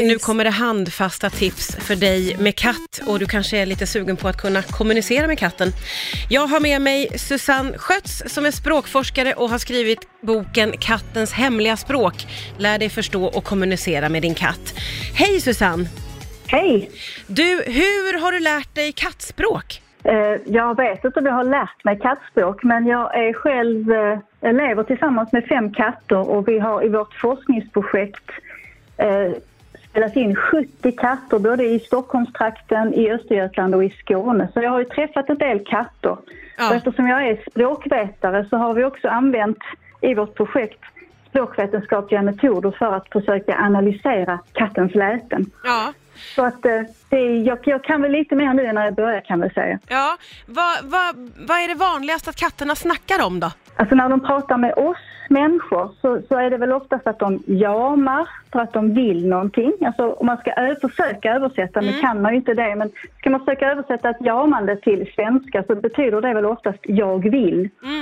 Nu kommer det handfasta tips för dig med katt och du kanske är lite sugen på att kunna kommunicera med katten. Jag har med mig Susanne Skötz som är språkforskare och har skrivit boken Kattens hemliga språk. Lär dig förstå och kommunicera med din katt. Hej Susanne! Hej! Du, hur har du lärt dig kattspråk? Eh, Jag vet inte om jag har lärt mig kattspråk men jag är själv, eh, jag lever tillsammans med fem katter och vi har i vårt forskningsprojekt spelat in 70 katter både i Stockholmstrakten, i Östergötland och i Skåne. Så jag har ju träffat en del katter. Ja. Och eftersom jag är språkvetare så har vi också använt i vårt projekt språkvetenskapliga metoder för att försöka analysera kattens läten. Ja. Så att eh, det, jag, jag kan väl lite mer nu än när jag började kan jag säga. Ja, vad, vad, vad är det vanligast att katterna snackar om då? Alltså när de pratar med oss människor så, så är det väl oftast att de jamar för att de vill någonting. Alltså om man ska ö- försöka översätta, nu kan man ju inte det, men ska man försöka översätta ett jamande till svenska så betyder det väl oftast jag vill. Mm.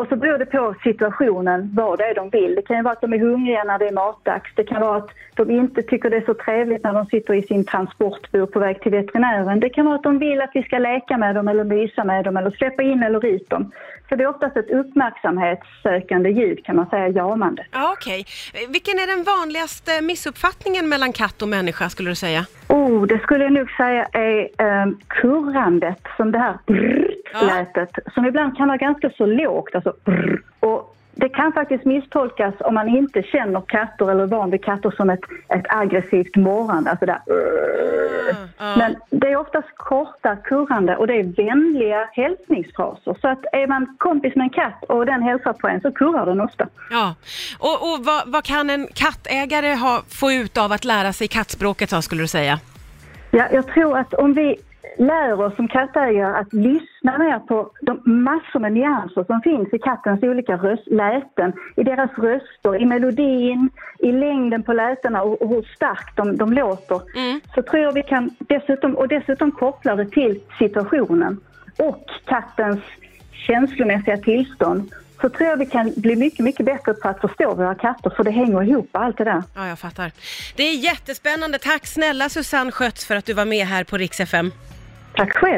Och så beror det på situationen vad det är de vill. Det kan ju vara att de är hungriga när det är matdags. Det kan vara att de inte tycker det är så trevligt när de sitter i sin transportbur på väg till veterinären. Det kan vara att de vill att vi ska leka med dem eller mysa med dem eller släppa in eller ut dem. Så det är oftast ett uppmärksamhetssökande ljud kan man säga, jamande. Ja, okej. Okay. Vilken är den vanligaste missuppfattningen mellan katt och människa skulle du säga? Oh, det skulle jag nog säga är um, kurrandet, som det här brrrt-lätet, som ibland kan vara ganska så lågt. Alltså brrr. Och det kan faktiskt misstolkas om man inte känner katter eller är van vid katter som ett, ett aggressivt morrande, alltså där Ja. Men det är oftast korta kurrande och det är vänliga hälsningsfraser. Så att är man kompis med en katt och den hälsar på en så kurrar den ofta. Ja, och, och vad, vad kan en kattägare ha, få ut av att lära sig kattspråket då, skulle du säga? Ja, jag tror att om vi lär oss som kattägare att lyssna mer på de massor med nyanser som finns i kattens olika röst, läten, i deras röster, i melodin, i längden på lätena och, och hur starkt de, de låter, Mm. så tror jag vi kan dessutom, och dessutom koppla det till situationen och kattens känslomässiga tillstånd, så tror jag vi kan bli mycket, mycket bättre på att förstå våra katter, för det hänger ihop allt det där. Ja, jag fattar. Det är jättespännande. Tack snälla Susanne Skötz för att du var med här på Rix FM. Tack själv!